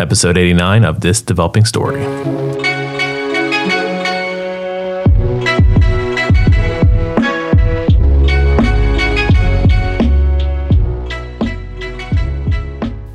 episode 89 of This Developing Story.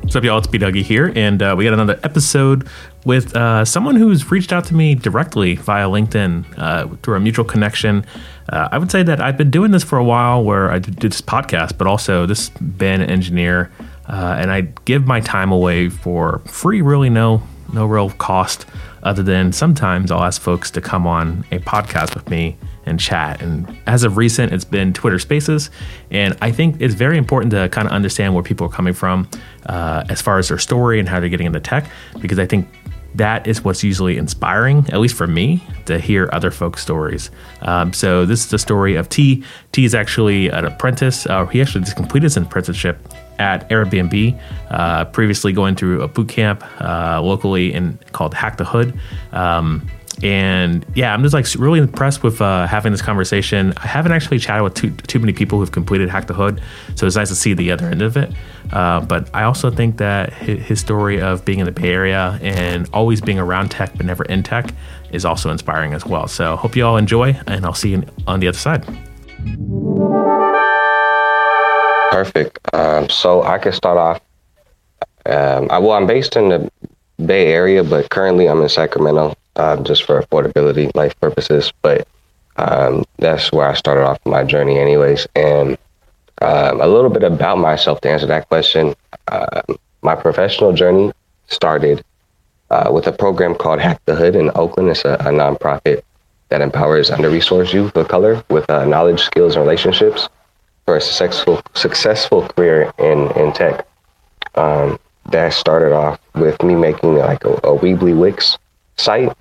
What's up, y'all? It's B Dougie here, and uh, we got another episode with uh, someone who's reached out to me directly via LinkedIn uh, through a mutual connection. Uh, I would say that I've been doing this for a while, where I do this podcast, but also this band engineer, uh, and I give my time away for free. Really, no no real cost, other than sometimes I'll ask folks to come on a podcast with me and chat. And as of recent, it's been Twitter Spaces. And I think it's very important to kind of understand where people are coming from uh, as far as their story and how they're getting into tech, because I think that is what's usually inspiring, at least for me, to hear other folks' stories. Um, so this is the story of T. T is actually an apprentice. Uh, he actually just completed his apprenticeship at Airbnb, uh, previously going through a boot camp uh, locally in called Hack the Hood. Um, and yeah, I'm just like really impressed with uh, having this conversation. I haven't actually chatted with too, too many people who've completed Hack the Hood, so it's nice to see the other end of it. Uh, but I also think that his story of being in the Bay Area and always being around tech but never in tech is also inspiring as well. So hope you all enjoy, and I'll see you on the other side. Perfect. Um, so I can start off. Um, I, well, I'm based in the Bay Area, but currently I'm in Sacramento uh, just for affordability, life purposes. But um, that's where I started off my journey, anyways. And um, a little bit about myself to answer that question. Uh, my professional journey started uh, with a program called Hack the Hood in Oakland. It's a, a nonprofit that empowers under-resourced youth of color with uh, knowledge, skills, and relationships for a successful successful career in in tech. Um, that started off with me making like a, a Weebly Wix site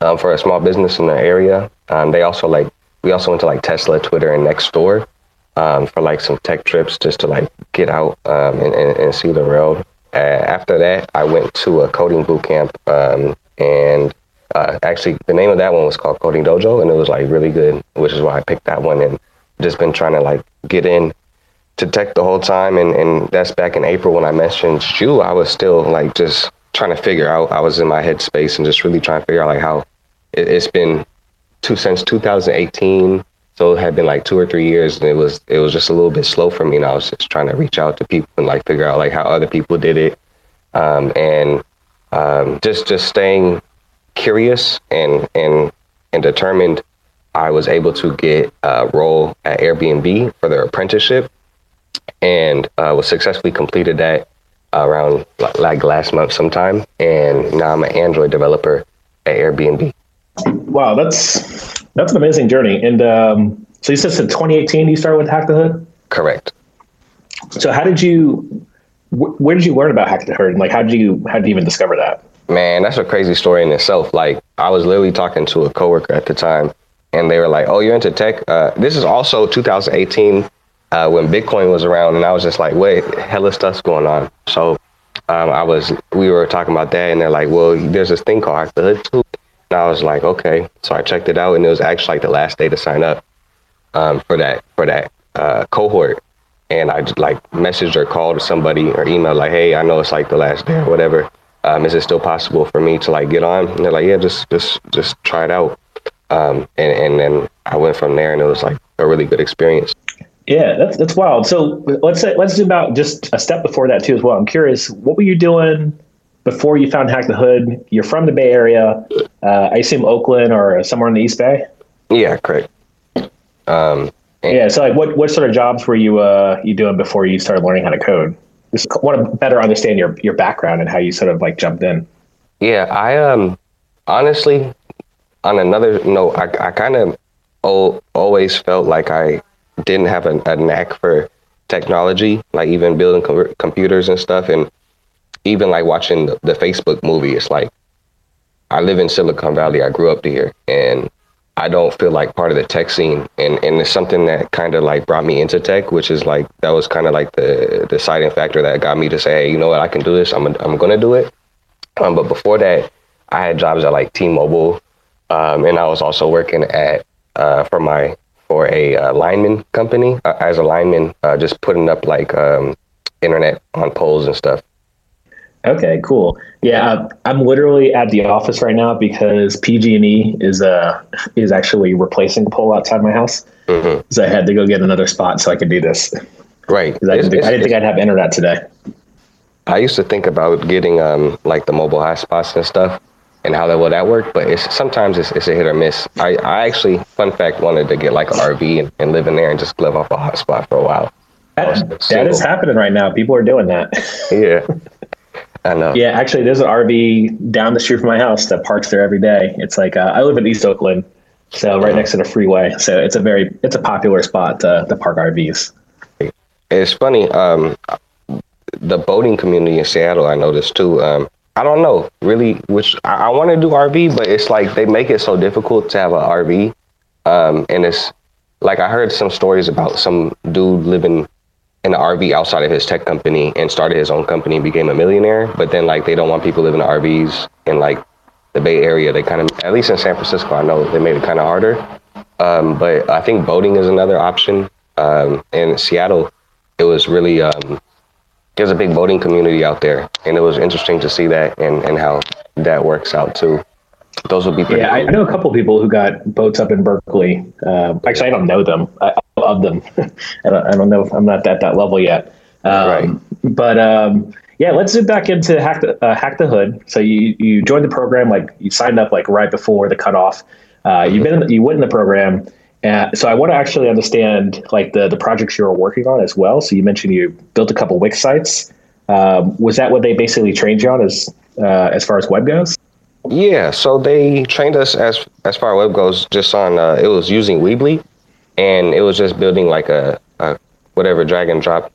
um, for a small business in the area. Um, they also like we also went to like Tesla, Twitter, and Nextdoor um, for like some tech trips just to like get out um, and, and, and, see the world. Uh, after that, I went to a coding boot camp, um, and uh, actually the name of that one was called Coding Dojo, and it was like really good, which is why I picked that one and just been trying to like get in to tech the whole time. And, and that's back in April when I mentioned you. I was still like just trying to figure out. I was in my headspace and just really trying to figure out like how it, has been two since 2018. So it had been like two or three years, and it was it was just a little bit slow for me. And I was just trying to reach out to people and like figure out like how other people did it, um, and um, just just staying curious and and and determined I was able to get a role at Airbnb for their apprenticeship and uh, was successfully completed that around like last month sometime. And now I'm an Android developer at Airbnb. Wow, that's that's an amazing journey. And um, so you said in 2018 you started with Hack the Hood. Correct. So how did you? Wh- where did you learn about Hack the Hood? And like how did you how did you even discover that? Man, that's a crazy story in itself. Like I was literally talking to a coworker at the time and they were like, "Oh, you're into tech." Uh, this is also 2018 uh, when Bitcoin was around, and I was just like, "Wait, hella stuff's going on." So um, I was, we were talking about that, and they're like, "Well, there's this thing called the Hood too." And I was like, "Okay." So I checked it out, and it was actually like the last day to sign up um, for that for that uh, cohort. And I just like messaged or called somebody or emailed like, "Hey, I know it's like the last day or whatever. Um, is it still possible for me to like get on?" And they're like, "Yeah, just just just try it out." Um, and, and then I went from there, and it was like a really good experience. Yeah, that's that's wild. So let's say, let's do about just a step before that too as well. I'm curious, what were you doing before you found Hack the Hood? You're from the Bay Area, uh, I assume Oakland or somewhere in the East Bay. Yeah, correct. Um, yeah, so like, what what sort of jobs were you uh, you doing before you started learning how to code? Just want to better understand your your background and how you sort of like jumped in. Yeah, I um honestly on another note, I, I kind of always felt like I didn't have a, a knack for technology, like even building com- computers and stuff. And even like watching the, the, Facebook movie, it's like I live in Silicon Valley. I grew up here and I don't feel like part of the tech scene. And, and it's something that kind of like brought me into tech, which is like, that was kind of like the deciding factor that got me to say, hey, you know what, I can do this. I'm, I'm to do it. Um, but before that, I had jobs at like T-Mobile um, and I was also working at uh, for my for a uh, lineman company uh, as a lineman, uh, just putting up like um, internet on poles and stuff. Okay, cool. Yeah, I'm literally at the office right now because PG&E is uh is actually replacing a pole outside my house. Mm-hmm. So I had to go get another spot so I could do this. Right. I didn't, think, I didn't think I'd have internet today. I used to think about getting um like the mobile hotspots and stuff and how that will that work, but it's sometimes it's, it's a hit or miss. I, I actually, fun fact, wanted to get like an RV and, and live in there and just live off a hotspot for a while. That, that is happening right now. People are doing that. yeah. I know. Yeah, actually, there's an RV down the street from my house that parks there every day. It's like uh, I live in East Oakland, so right next to the freeway. So it's a very it's a popular spot to, to park RVs. It's funny. Um, the boating community in Seattle, I noticed too. Um, I don't know really which I, I want to do RV, but it's like they make it so difficult to have an RV, um, and it's like I heard some stories about some dude living in an RV outside of his tech company and started his own company and became a millionaire. But then like they don't want people living in RVs in like the Bay Area. They kind of, at least in San Francisco, I know they made it kind of harder. Um, but I think boating is another option. Um, in Seattle, it was really um, there's a big boating community out there, and it was interesting to see that and and how that works out too. Those would be yeah. Cool. I know a couple people who got boats up in Berkeley. Uh, actually, I don't know them. I, of them. I, don't, I don't know if I'm not at that level yet. Um, right. But um, yeah, let's zoom back into hack the, uh, hack the hood. So you you joined the program like you signed up like right before the cutoff. Uh, you've been you went in the program. Uh, so I want to actually understand like the the projects you were working on as well. So you mentioned you built a couple Wix sites. Um, was that what they basically trained you on as uh, as far as web goes? Yeah, so they trained us as as far as web goes, just on uh, it was using Weebly, and it was just building like a, a whatever drag and drop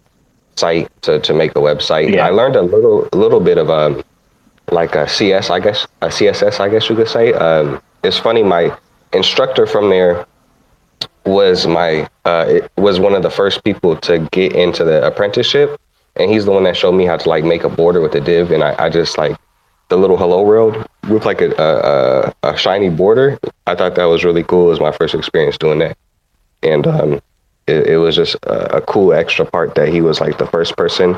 site to, to make a website. Yeah. I learned a little a little bit of um like a CS, I guess a CSS, I guess you could say. Um, it's funny, my instructor from there was my uh, was one of the first people to get into the apprenticeship, and he's the one that showed me how to like make a border with a div, and I, I just like the little hello world with like a, a, a shiny border. I thought that was really cool. It was my first experience doing that and um, it, it, was just a, a, cool extra part that he was like the first person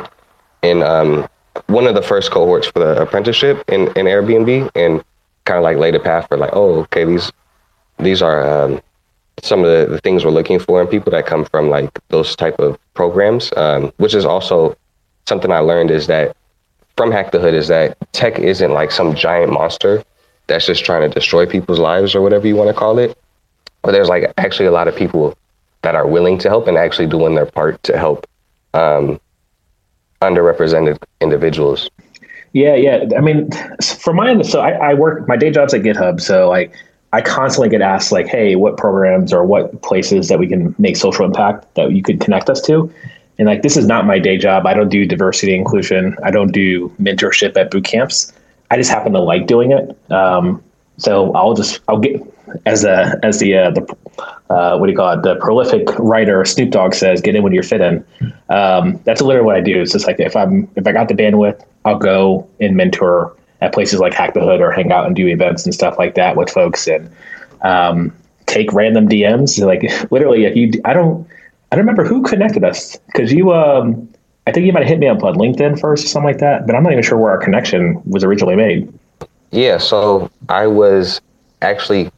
in um, one of the first cohorts for the apprenticeship in, in Airbnb, and kind of like laid a path for like, oh, okay, these these are um, some of the, the, things we're looking for and people that come from like those type of programs, um, which is also something I learned is that from Hack the Hood is that tech isn't like some giant monster that's just trying to destroy people's lives or whatever you want to call it but there's like actually a lot of people that are willing to help and actually doing their part to help um, underrepresented individuals. Yeah, yeah. I mean, for my so I, I work my day job's at GitHub, so I I constantly get asked like, hey, what programs or what places that we can make social impact that you could connect us to. And like this is not my day job. I don't do diversity inclusion. I don't do mentorship at boot camps. I just happen to like doing it. Um, so I'll just I'll get as the as the uh, the uh, what do you call it the prolific writer Snoop Dogg says, get in when you're fit in. Um, that's literally what I do. It's just like if I'm if I got the bandwidth, I'll go and mentor at places like Hack the Hood or hang out and do events and stuff like that with folks and um, take random DMs. Like literally, if you I don't I don't remember who connected us because you um I think you might have hit me up on LinkedIn first or something like that, but I'm not even sure where our connection was originally made. Yeah, so I was actually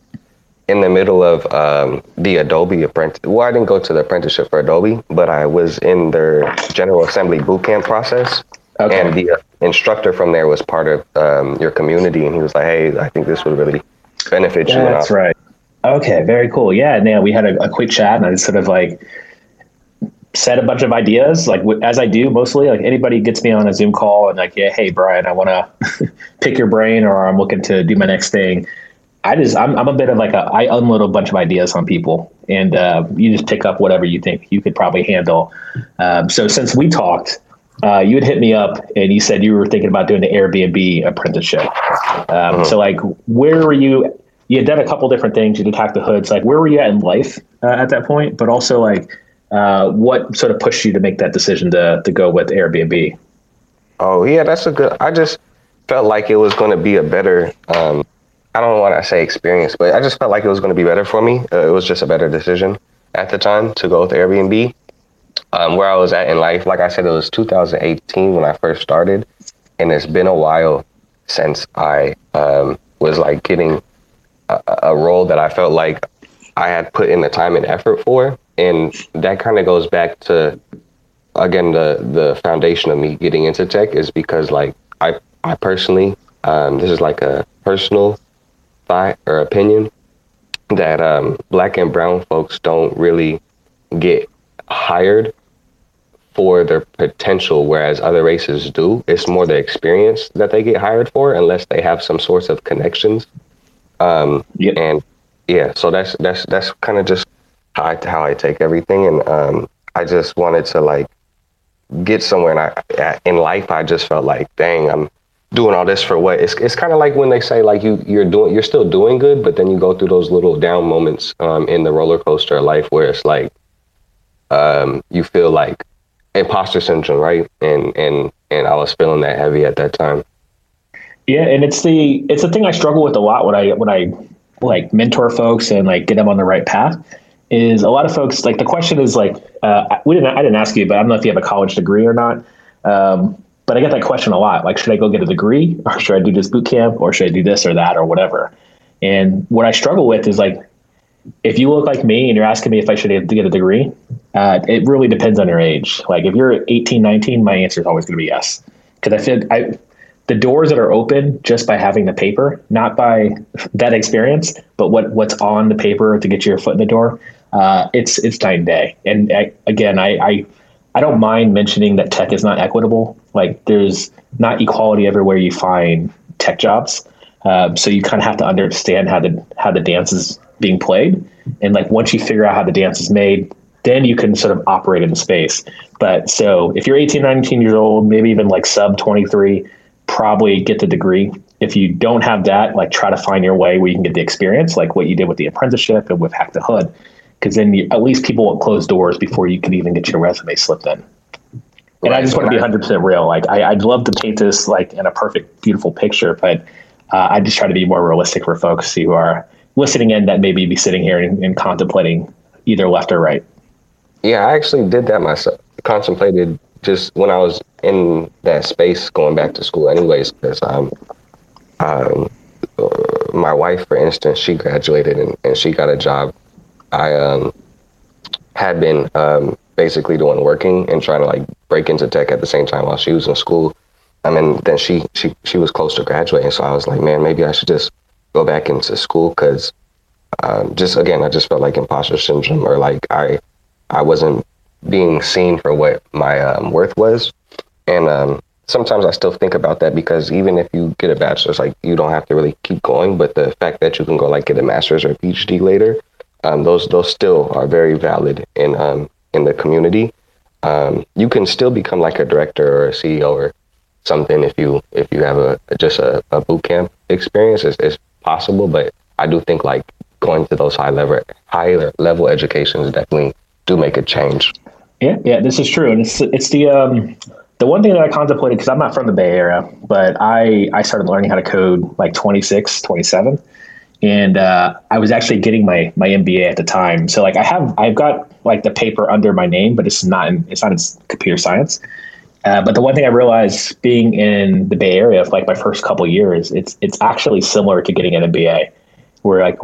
in the middle of um, the Adobe apprentice. Well, I didn't go to the apprenticeship for Adobe, but I was in their General Assembly bootcamp process. Okay. And the instructor from there was part of um, your community, and he was like, "Hey, I think this would really benefit you." That's right. Okay, very cool. Yeah, and yeah, we had a, a quick chat, and I just sort of like said a bunch of ideas, like as I do mostly. Like anybody gets me on a Zoom call and like, yeah, hey Brian, I want to pick your brain, or I'm looking to do my next thing. I just I'm, I'm a bit of like a I unload a bunch of ideas on people, and uh, you just pick up whatever you think you could probably handle. Um, so since we talked, uh, you had hit me up and you said you were thinking about doing the Airbnb apprenticeship. Um, mm-hmm. So like, where were you? You had done a couple different things. You did hack the hoods. Like, where were you at in life uh, at that point? But also like, uh, what sort of pushed you to make that decision to to go with Airbnb? Oh yeah, that's a good. I just felt like it was going to be a better um, I don't want to say experience, but I just felt like it was going to be better for me. Uh, it was just a better decision at the time to go with Airbnb. Um, where I was at in life, like I said, it was 2018 when I first started, and it's been a while since I um, was like getting a, a role that I felt like I had put in the time and effort for, and that kind of goes back to again the the foundation of me getting into tech is because like I I personally um, this is like a personal thought or opinion that um, black and brown folks don't really get hired for their potential, whereas other races do. It's more the experience that they get hired for, unless they have some sorts of connections. Um, yep. And yeah, so that's that's that's kind of just how I, how I take everything, and um, I just wanted to like get somewhere. And I in life, I just felt like, dang, I'm doing all this for what? It's it's kind of like when they say like you you're doing you're still doing good, but then you go through those little down moments um, in the roller coaster of life where it's like um, you feel like imposter syndrome, right? And and and I was feeling that heavy at that time. Yeah, and it's the it's the thing I struggle with a lot when I when I like mentor folks and like get them on the right path. Is a lot of folks like the question is like uh, we didn't I didn't ask you, but I don't know if you have a college degree or not. Um, but I get that question a lot. Like, should I go get a degree, or should I do this boot camp, or should I do this or that or whatever? And what I struggle with is like if you look like me and you're asking me if I should get a degree, uh, it really depends on your age. Like if you're 18, 19, my answer is always going to be yes. Because I feel I, the doors that are open just by having the paper, not by that experience, but what what's on the paper to get your foot in the door. Uh, it's it's night and day. And I, again, I, I I don't mind mentioning that tech is not equitable. Like there's not equality everywhere you find tech jobs. Um, so you kind of have to understand how the how the dance is being played, and like once you figure out how the dance is made, then you can sort of operate in the space. But so if you're 18, 19 years old, maybe even like sub 23, probably get the degree. If you don't have that, like try to find your way where you can get the experience, like what you did with the apprenticeship and with Hack the Hood, because then you, at least people won't close doors before you can even get your resume slipped in. And right. I just want to be 100% real. Like I, would love to paint this like in a perfect, beautiful picture, but uh, I just try to be more realistic for folks who are listening in that maybe be sitting here and, and contemplating either left or right. Yeah, I actually did that myself. Contemplated just when I was in that space going back to school, anyways, because um, um, my wife, for instance, she graduated and, and she got a job. I um, had been um, basically doing working and trying to like break into tech at the same time while she was in school. I mean, then she she she was close to graduating, so I was like, man, maybe I should just go back into school because um, just again, I just felt like imposter syndrome or like I I wasn't being seen for what my um, worth was. And um, sometimes I still think about that because even if you get a bachelor's, like you don't have to really keep going. But the fact that you can go like get a master's or a PhD later, um, those those still are very valid in um, in the community. Um, you can still become like a director or a CEO or something if you if you have a just a, a boot camp experience. It's, it's possible, but I do think like going to those high level higher level educations definitely do make a change. Yeah, yeah, this is true, and it's it's the um, the one thing that I contemplated because I'm not from the Bay Area, but I I started learning how to code like 26, 27, and uh, I was actually getting my my MBA at the time. So like I have I've got like the paper under my name, but it's not in, it's not in computer science. Uh, but the one thing I realized being in the Bay Area for like my first couple years, it's it's actually similar to getting an MBA, where like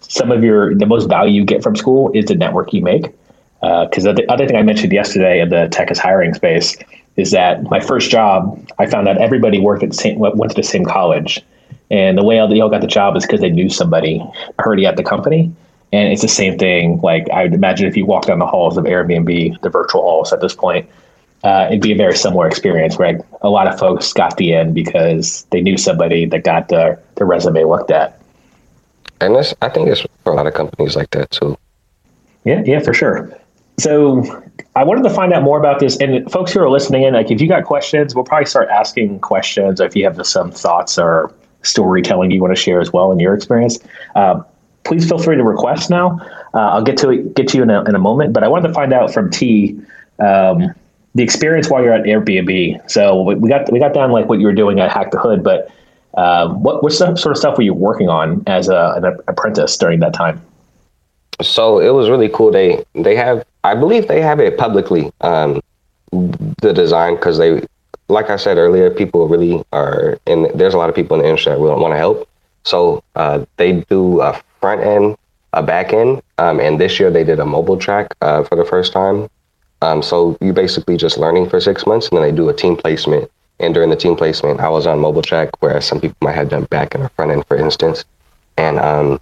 some of your the most value you get from school is the network you make. Because uh, the other thing I mentioned yesterday in the tech is hiring space is that my first job, I found out everybody worked at the same, went to the same college. And the way they all got the job is because they knew somebody already at the company. And it's the same thing. Like I would imagine if you walk down the halls of Airbnb, the virtual halls at this point, uh, it'd be a very similar experience where a lot of folks got the in because they knew somebody that got their, their resume looked at. And this, I think it's for a lot of companies like that too. Yeah, yeah, for sure. So I wanted to find out more about this. And folks who are listening in, like if you got questions, we'll probably start asking questions. Or if you have some thoughts or storytelling you want to share as well in your experience, uh, please feel free to request now. Uh, I'll get to it, get to you in a, in a moment. But I wanted to find out from T um, the experience while you're at Airbnb. So we got we got down like what you were doing at Hack the Hood, but um, what what sort of stuff were you working on as a, an apprentice during that time? So it was really cool. They they have I believe they have it publicly um, the design because they like I said earlier, people really are, and there's a lot of people in the industry that really want to help. So uh, they do a front end, a back end, um, and this year they did a mobile track uh, for the first time. Um, so you basically just learning for six months, and then they do a team placement. And during the team placement, I was on mobile track, whereas some people might have done back end or front end, for instance. And um,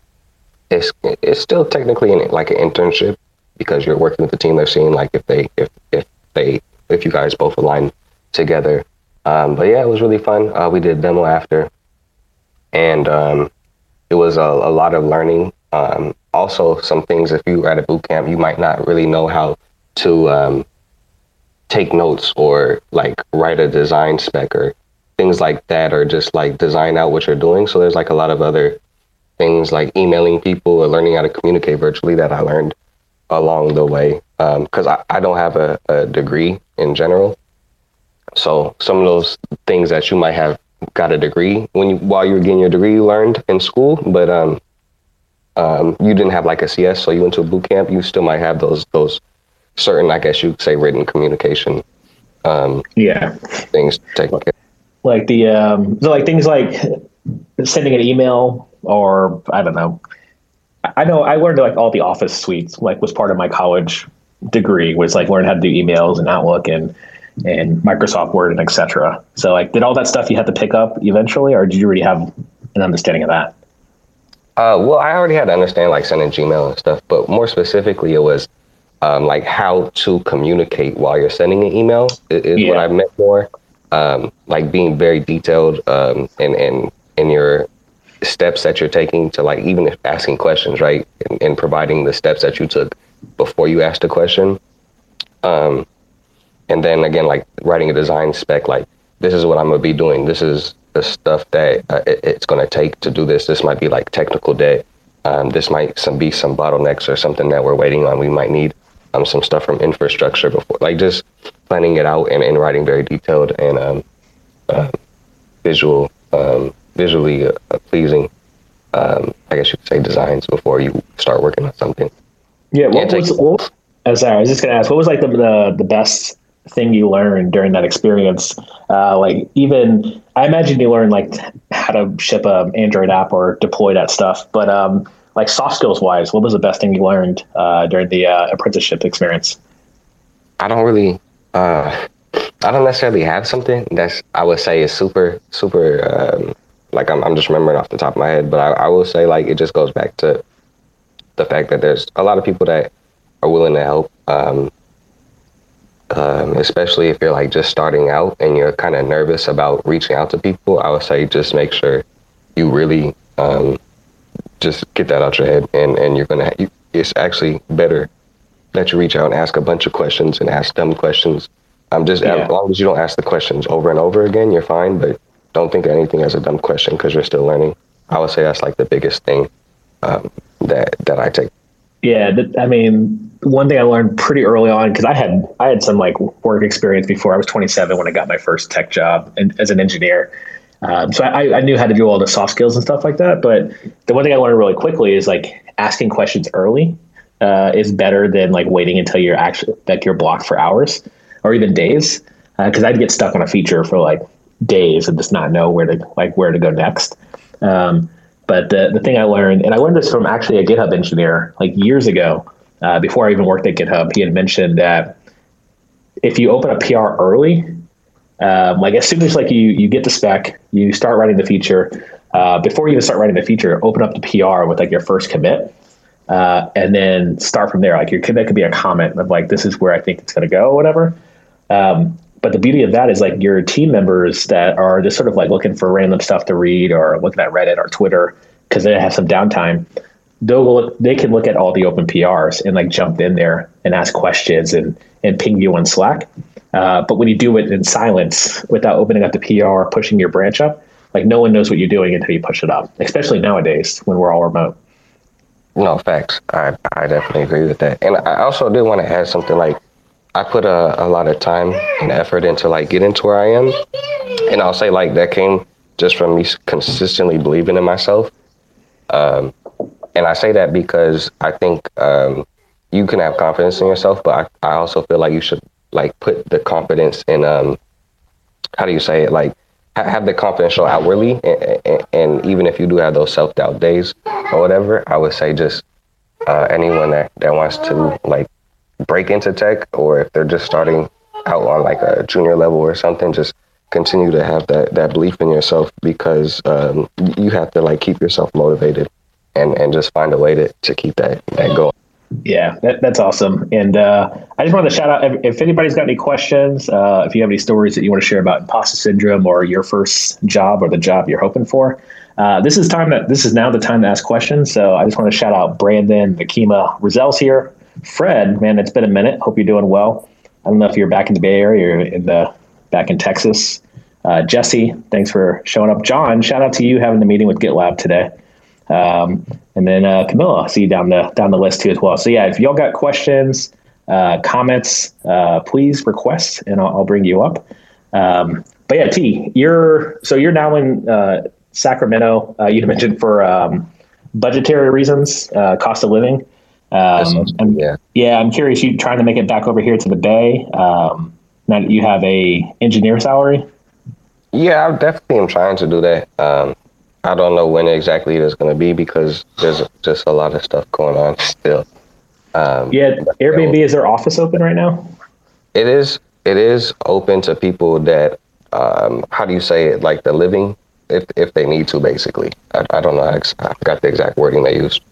it's it's still technically like an internship because you're working with the team. They're seeing like if they if if they if you guys both align together. Um, but yeah, it was really fun. Uh, we did a demo after, and um, it was a, a, lot of learning. Um, also, some things if you are at a boot camp, you might not really know how to um, take notes or like write a design spec or things like that, or just like design out what you're doing. So there's like a lot of other things like emailing people or learning how to communicate virtually that I learned along the way because um, I, I don't have a, a degree in general. So some of those things that you might have got a degree when you while you were getting your degree you learned in school, but um, um, you didn't have like a CS, so you went to a boot camp. You still might have those those certain, I guess you could say, written communication. Um, yeah, things taken care. Like the um, so like things like sending an email or I don't know. I know I learned like all the office suites like was part of my college degree was like learn how to do emails and Outlook and and Microsoft Word and etc. So like did all that stuff you had to pick up eventually or did you already have an understanding of that? Uh, well, I already had to understand like sending Gmail and stuff, but more specifically, it was um, like how to communicate while you're sending an email is, is yeah. what I meant more. Um, like being very detailed um, and and in your steps that you're taking to like even if asking questions, right, and, and providing the steps that you took before you asked a question. Um, and then again, like writing a design spec, like this is what I'm gonna be doing. This is the stuff that uh, it, it's gonna take to do this. This might be like technical debt. Um, this might some be some bottlenecks or something that we're waiting on. We might need um, some stuff from infrastructure before, like just planning it out and, and writing very detailed and um, uh, visual um, visually uh, pleasing, um, I guess you could say, designs before you start working on something. Yeah. What was, what, oh, sorry, I was just going to ask, what was like the, the, the best thing you learned during that experience? Uh, like even, I imagine you learned like how to ship a Android app or deploy that stuff, but um, like soft skills wise, what was the best thing you learned uh, during the uh, apprenticeship experience? I don't really, uh, I don't necessarily have something that's I would say is super, super um, like I'm, I'm just remembering off the top of my head, but I, I will say like it just goes back to the fact that there's a lot of people that are willing to help, um, um, especially if you're like just starting out and you're kind of nervous about reaching out to people. I would say just make sure you really um, just get that out your head, and and you're gonna. You, it's actually better that you reach out and ask a bunch of questions and ask dumb questions. Um, just yeah. as long as you don't ask the questions over and over again, you're fine. But don't think of anything as a dumb question because you're still learning. I would say that's like the biggest thing um, that that I take. Yeah, I mean, one thing I learned pretty early on because I had I had some like work experience before I was 27 when I got my first tech job and, as an engineer. Um, so I, I knew how to do all the soft skills and stuff like that. But the one thing I learned really quickly is like asking questions early uh, is better than like waiting until you're actually like you're blocked for hours or even days. Because uh, I'd get stuck on a feature for like days and just not know where to like where to go next. Um, but the the thing I learned, and I learned this from actually a GitHub engineer like years ago, uh, before I even worked at GitHub. He had mentioned that if you open a PR early, um, like as soon as like you you get the spec, you start writing the feature. Uh, before you even start writing the feature, open up the PR with like your first commit, uh, and then start from there. Like your commit could be a comment of like this is where I think it's going to go, or whatever. Um, but the beauty of that is like your team members that are just sort of like looking for random stuff to read or looking at Reddit or Twitter because they have some downtime. They'll they can look at all the open PRs and like jump in there and ask questions and and ping you on Slack. Uh, but when you do it in silence without opening up the PR pushing your branch up, like no one knows what you're doing until you push it up. Especially nowadays when we're all remote. No facts. I I definitely agree with that. And I also did want to add something like I put a, a lot of time and effort into like getting to where I am. And I'll say like that came just from me consistently believing in myself. Um, and I say that because I think um, you can have confidence in yourself, but I, I also feel like you should like put the confidence in um, how do you say it? Like have the confidential outwardly, and, and, and even if you do have those self doubt days or whatever, I would say just uh, anyone that that wants to like break into tech, or if they're just starting out on like a junior level or something, just continue to have that that belief in yourself because um, you have to like keep yourself motivated and and just find a way to to keep that that going. Yeah, that, that's awesome. And uh, I just wanted to shout out if, if anybody's got any questions, uh, if you have any stories that you want to share about imposter syndrome or your first job or the job you're hoping for, uh, this is time that this is now the time to ask questions. So I just want to shout out Brandon, Vakima, Rozel's here, Fred. Man, it's been a minute. Hope you're doing well. I don't know if you're back in the Bay Area or in the back in Texas. Uh, Jesse, thanks for showing up. John, shout out to you having the meeting with GitLab today. Um, and then uh, Camilla, see you down the down the list too as well. So yeah, if y'all got questions, uh, comments, uh, please request, and I'll, I'll, bring you up. Um, but yeah, T, you're so you're now in uh, Sacramento. Uh, you mentioned for um, budgetary reasons, cost of living. Um, yeah, yeah. I'm curious. You trying to make it back over here to the Bay? Um, now that you have a engineer salary. Yeah, I definitely am trying to do that. Um, I don't know when exactly it is going to be because there's just a lot of stuff going on still. Um, yeah, Airbnb is their office open right now? It is. It is open to people that, um, how do you say it, like the living, if if they need to, basically. I, I don't know. I, I forgot the exact wording they used.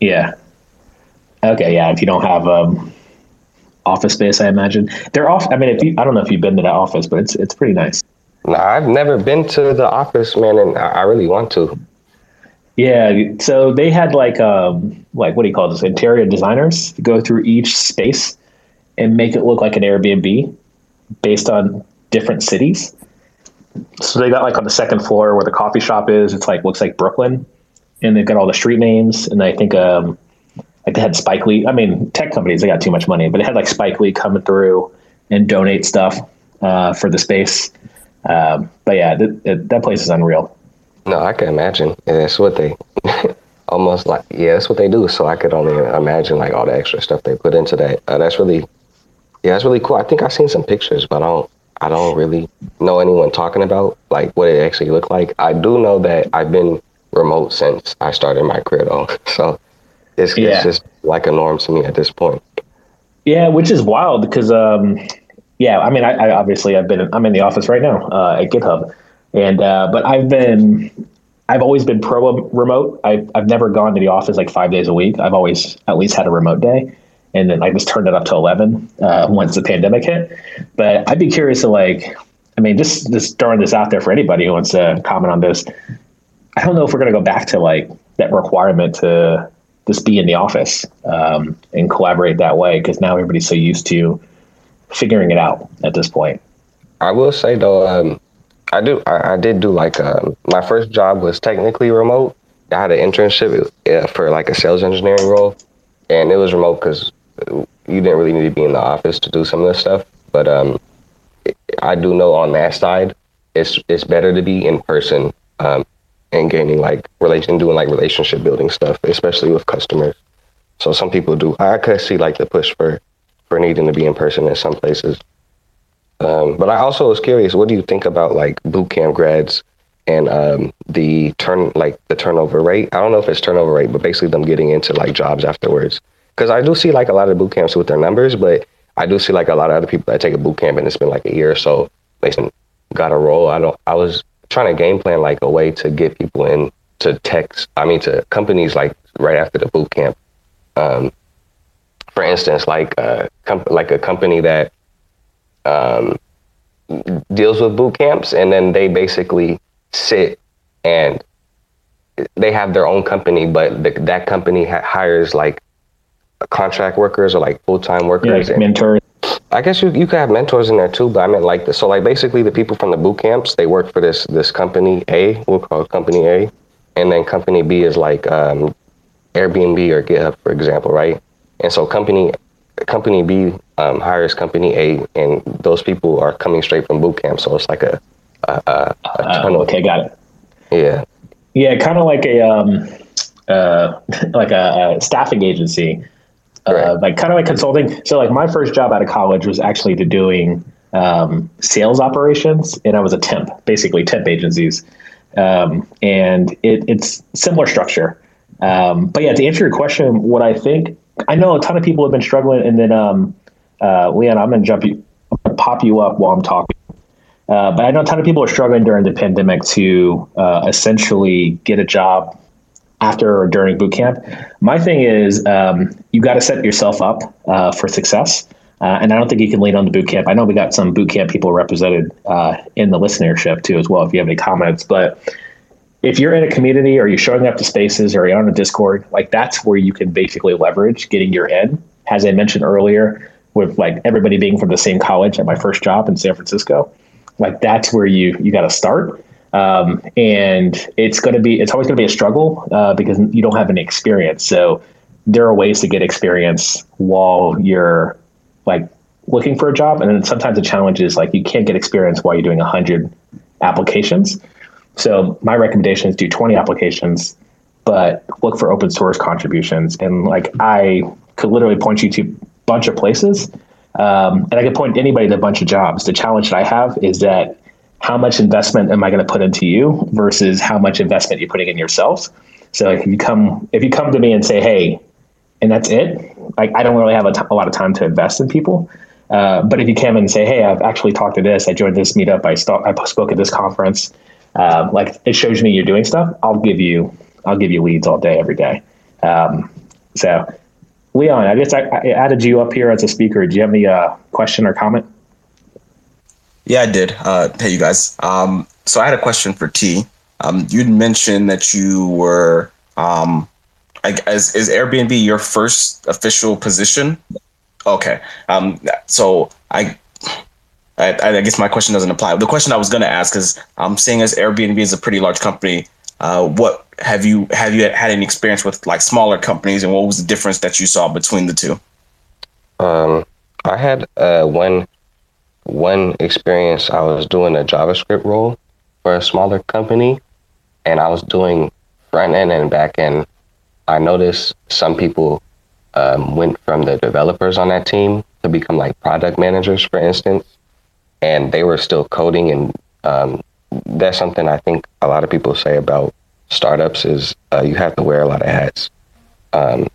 Yeah. Okay. Yeah. If you don't have um, office space, I imagine they're off. I mean, if you, I don't know if you've been to that office, but it's it's pretty nice. No, I've never been to the office, man, and I really want to. Yeah, so they had like um like what do you call this? Interior designers go through each space and make it look like an Airbnb based on different cities. So they got like on the second floor where the coffee shop is, it's like looks like Brooklyn, and they've got all the street names, and I think um like they had Spike Lee. I mean, tech companies they got too much money, but they had like Spike Lee coming through and donate stuff uh, for the space. Um, but yeah, th- th- that place is unreal. No, I can imagine. And that's what they almost like, yeah, that's what they do. So I could only imagine like all the extra stuff they put into that. Uh, that's really, yeah, that's really cool. I think I've seen some pictures, but I don't, I don't really know anyone talking about like what it actually looked like. I do know that I've been remote since I started my career though. So it's, yeah. it's just like a norm to me at this point. Yeah, which is wild because um, yeah, I mean, I, I, obviously I've been I'm in the office right now uh, at GitHub, and uh, but I've been I've always been pro remote. I've I've never gone to the office like five days a week. I've always at least had a remote day, and then I just turned it up to eleven uh, once the pandemic hit. But I'd be curious to like, I mean, just just throwing this out there for anybody who wants to comment on this. I don't know if we're going to go back to like that requirement to just be in the office um, and collaborate that way because now everybody's so used to figuring it out at this point. I will say though, um, I do. I, I, did do like um, my first job was technically remote. I had an internship uh, for like a sales engineering role, and it was remote because you didn't really need to be in the office to do some of this stuff. But um, I do know on that side, it's it's better to be in person um, and gaining like relation, doing like relationship building stuff, especially with customers. So some people do. I could see like the push for for needing to be in person in some places. Um, but I also was curious, what do you think about like boot camp grads and um, the turn like the turnover rate? I don't know if it's turnover rate, but basically them getting into like jobs afterwards. Because I do see like a lot of boot camps with their numbers, but I do see like a lot of other people that take a boot camp and it's been like a year or so they got a role. I don't. I was trying to game plan like a way to get people in to techs. I mean to companies like right after the boot camp. Um, for instance, like a comp- like a company that um, deals with boot camps, and then they basically sit and they have their own company, but the, that company ha- hires like contract workers or like full time workers. Yeah, like mentors. I guess you, you could have mentors in there too, but I meant like the, so like basically the people from the boot camps they work for this this company A, we'll call it company A, and then company B is like um, Airbnb or GitHub, for example, right? And so company company B um, hires company A, and those people are coming straight from boot camp. So it's like a, a, a, a uh, okay, got it. Yeah, yeah, kind of like a um, uh, like a, a staffing agency, uh, like kind of like consulting. So like my first job out of college was actually to doing um, sales operations, and I was a temp, basically temp agencies. Um, and it, it's similar structure. Um, but yeah, to answer your question, what I think, I know a ton of people have been struggling, and then um, uh, Leon, I'm going to jump you, gonna pop you up while I'm talking. Uh, but I know a ton of people are struggling during the pandemic to uh, essentially get a job after or during boot camp. My thing is, um, you got to set yourself up uh, for success. Uh, and I don't think you can lean on the boot camp. I know we got some boot camp people represented uh, in the listenership too, as well. If you have any comments, but if you're in a community or you're showing up to spaces or you're on a Discord, like that's where you can basically leverage getting your in. As I mentioned earlier, with like everybody being from the same college at my first job in San Francisco, like that's where you you got to start. Um, and it's going to be it's always going to be a struggle uh, because you don't have any experience. So there are ways to get experience while you're like looking for a job, and then sometimes the challenge is like you can't get experience while you're doing hundred applications. So my recommendation is do 20 applications, but look for open source contributions. And like I could literally point you to a bunch of places. Um, and I could point anybody to a bunch of jobs. The challenge that I have is that how much investment am I going to put into you versus how much investment you're putting in yourself. So if you come if you come to me and say, hey, and that's it, like I don't really have a, t- a lot of time to invest in people. Uh, but if you come and say, hey, I've actually talked to this, I joined this meetup, I, st- I spoke at this conference, um, like it shows me you're doing stuff. I'll give you I'll give you leads all day every day. Um, so Leon, I guess I, I, added you up here as a speaker. Do you have any uh, question or comment? Yeah, I did. Uh, hey, you guys. Um, so I had a question for T. Um, you'd mentioned that you were, um, I, is, is Airbnb your first official position? Okay. Um, so I I, I, guess my question doesn't apply. The question I was going to ask is, I'm seeing as Airbnb is a pretty large company. Uh, what have you have you had any experience with like smaller companies, and what was the difference that you saw between the two? Um, I had uh, one one experience. I was doing a JavaScript role for a smaller company, and I was doing front end and back end. I noticed some people um, went from the developers on that team to become like product managers, for instance and they were still coding and um, that's something I think a lot of people say about startups is uh, you have to wear a lot of hats. Um,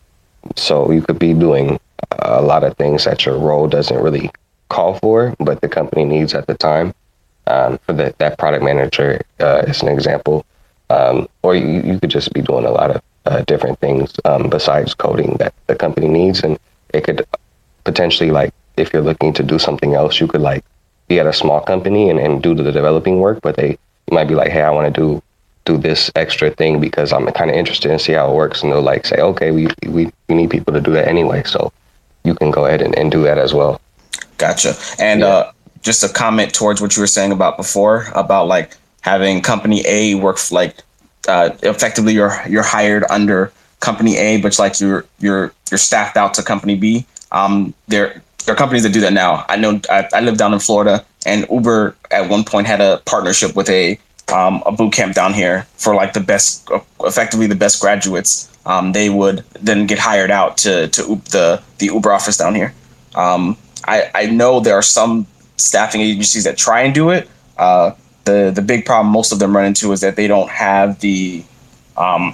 so you could be doing a lot of things that your role doesn't really call for, but the company needs at the time. Um, for the, that product manager uh, is an example, um, or you, you could just be doing a lot of uh, different things um, besides coding that the company needs, and it could potentially like if you're looking to do something else, you could like be at a small company and, and do the developing work, but they might be like, hey, I want to do do this extra thing because I'm kind of interested and see how it works. And they'll like say, okay, we, we, we need people to do that anyway. So you can go ahead and, and do that as well. Gotcha. And yeah. uh, just a comment towards what you were saying about before about like having company A work like uh, effectively you're you're hired under company A, but like you're you're you're staffed out to company B. Um, there there are companies that do that now. I know I, I live down in Florida, and Uber at one point had a partnership with a um, a boot camp down here for like the best, effectively the best graduates. Um, they would then get hired out to to the the Uber office down here. Um, I I know there are some staffing agencies that try and do it. Uh, the the big problem most of them run into is that they don't have the um,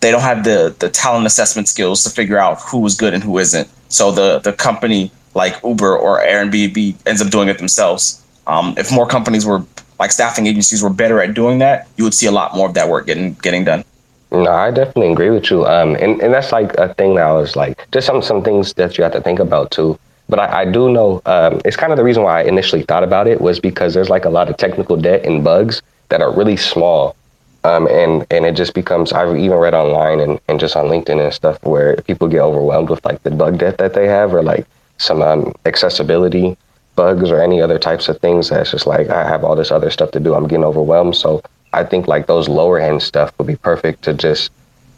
they don't have the the talent assessment skills to figure out who is good and who isn't. So the the company like Uber or Airbnb ends up doing it themselves. Um, if more companies were like staffing agencies were better at doing that, you would see a lot more of that work getting getting done. No, I definitely agree with you. Um, and, and that's like a thing that I was like, just some some things that you have to think about too. But I, I do know um, it's kind of the reason why I initially thought about it was because there's like a lot of technical debt and bugs that are really small. Um, and and it just becomes I've even read online and, and just on LinkedIn and stuff where people get overwhelmed with like the bug debt that they have or like some um, accessibility bugs or any other types of things that's just like I have all this other stuff to do. I'm getting overwhelmed. So I think like those lower end stuff would be perfect to just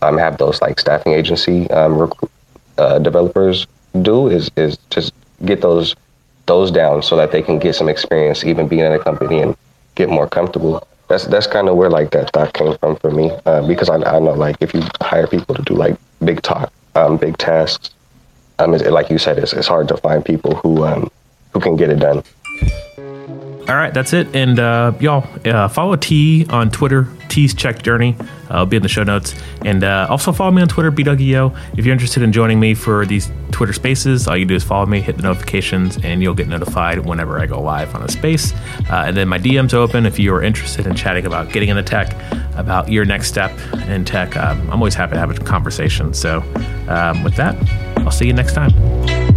um, have those like staffing agency um, rec- uh, developers do is is just get those those down so that they can get some experience even being in a company and get more comfortable. That's that's kind of where like that thought came from for me uh, because I, I know like if you hire people to do like big talk um, big tasks um, it, like you said, it's, it's hard to find people who um, who can get it done. All right, that's it. And uh, y'all uh, follow T on Twitter, T's Check Journey. Uh, I'll be in the show notes. And uh, also follow me on Twitter, BDougieYo. If you're interested in joining me for these Twitter spaces, all you do is follow me, hit the notifications, and you'll get notified whenever I go live on a space. Uh, and then my DM's open if you are interested in chatting about getting into tech, about your next step in tech. Um, I'm always happy to have a conversation. So um, with that, I'll see you next time.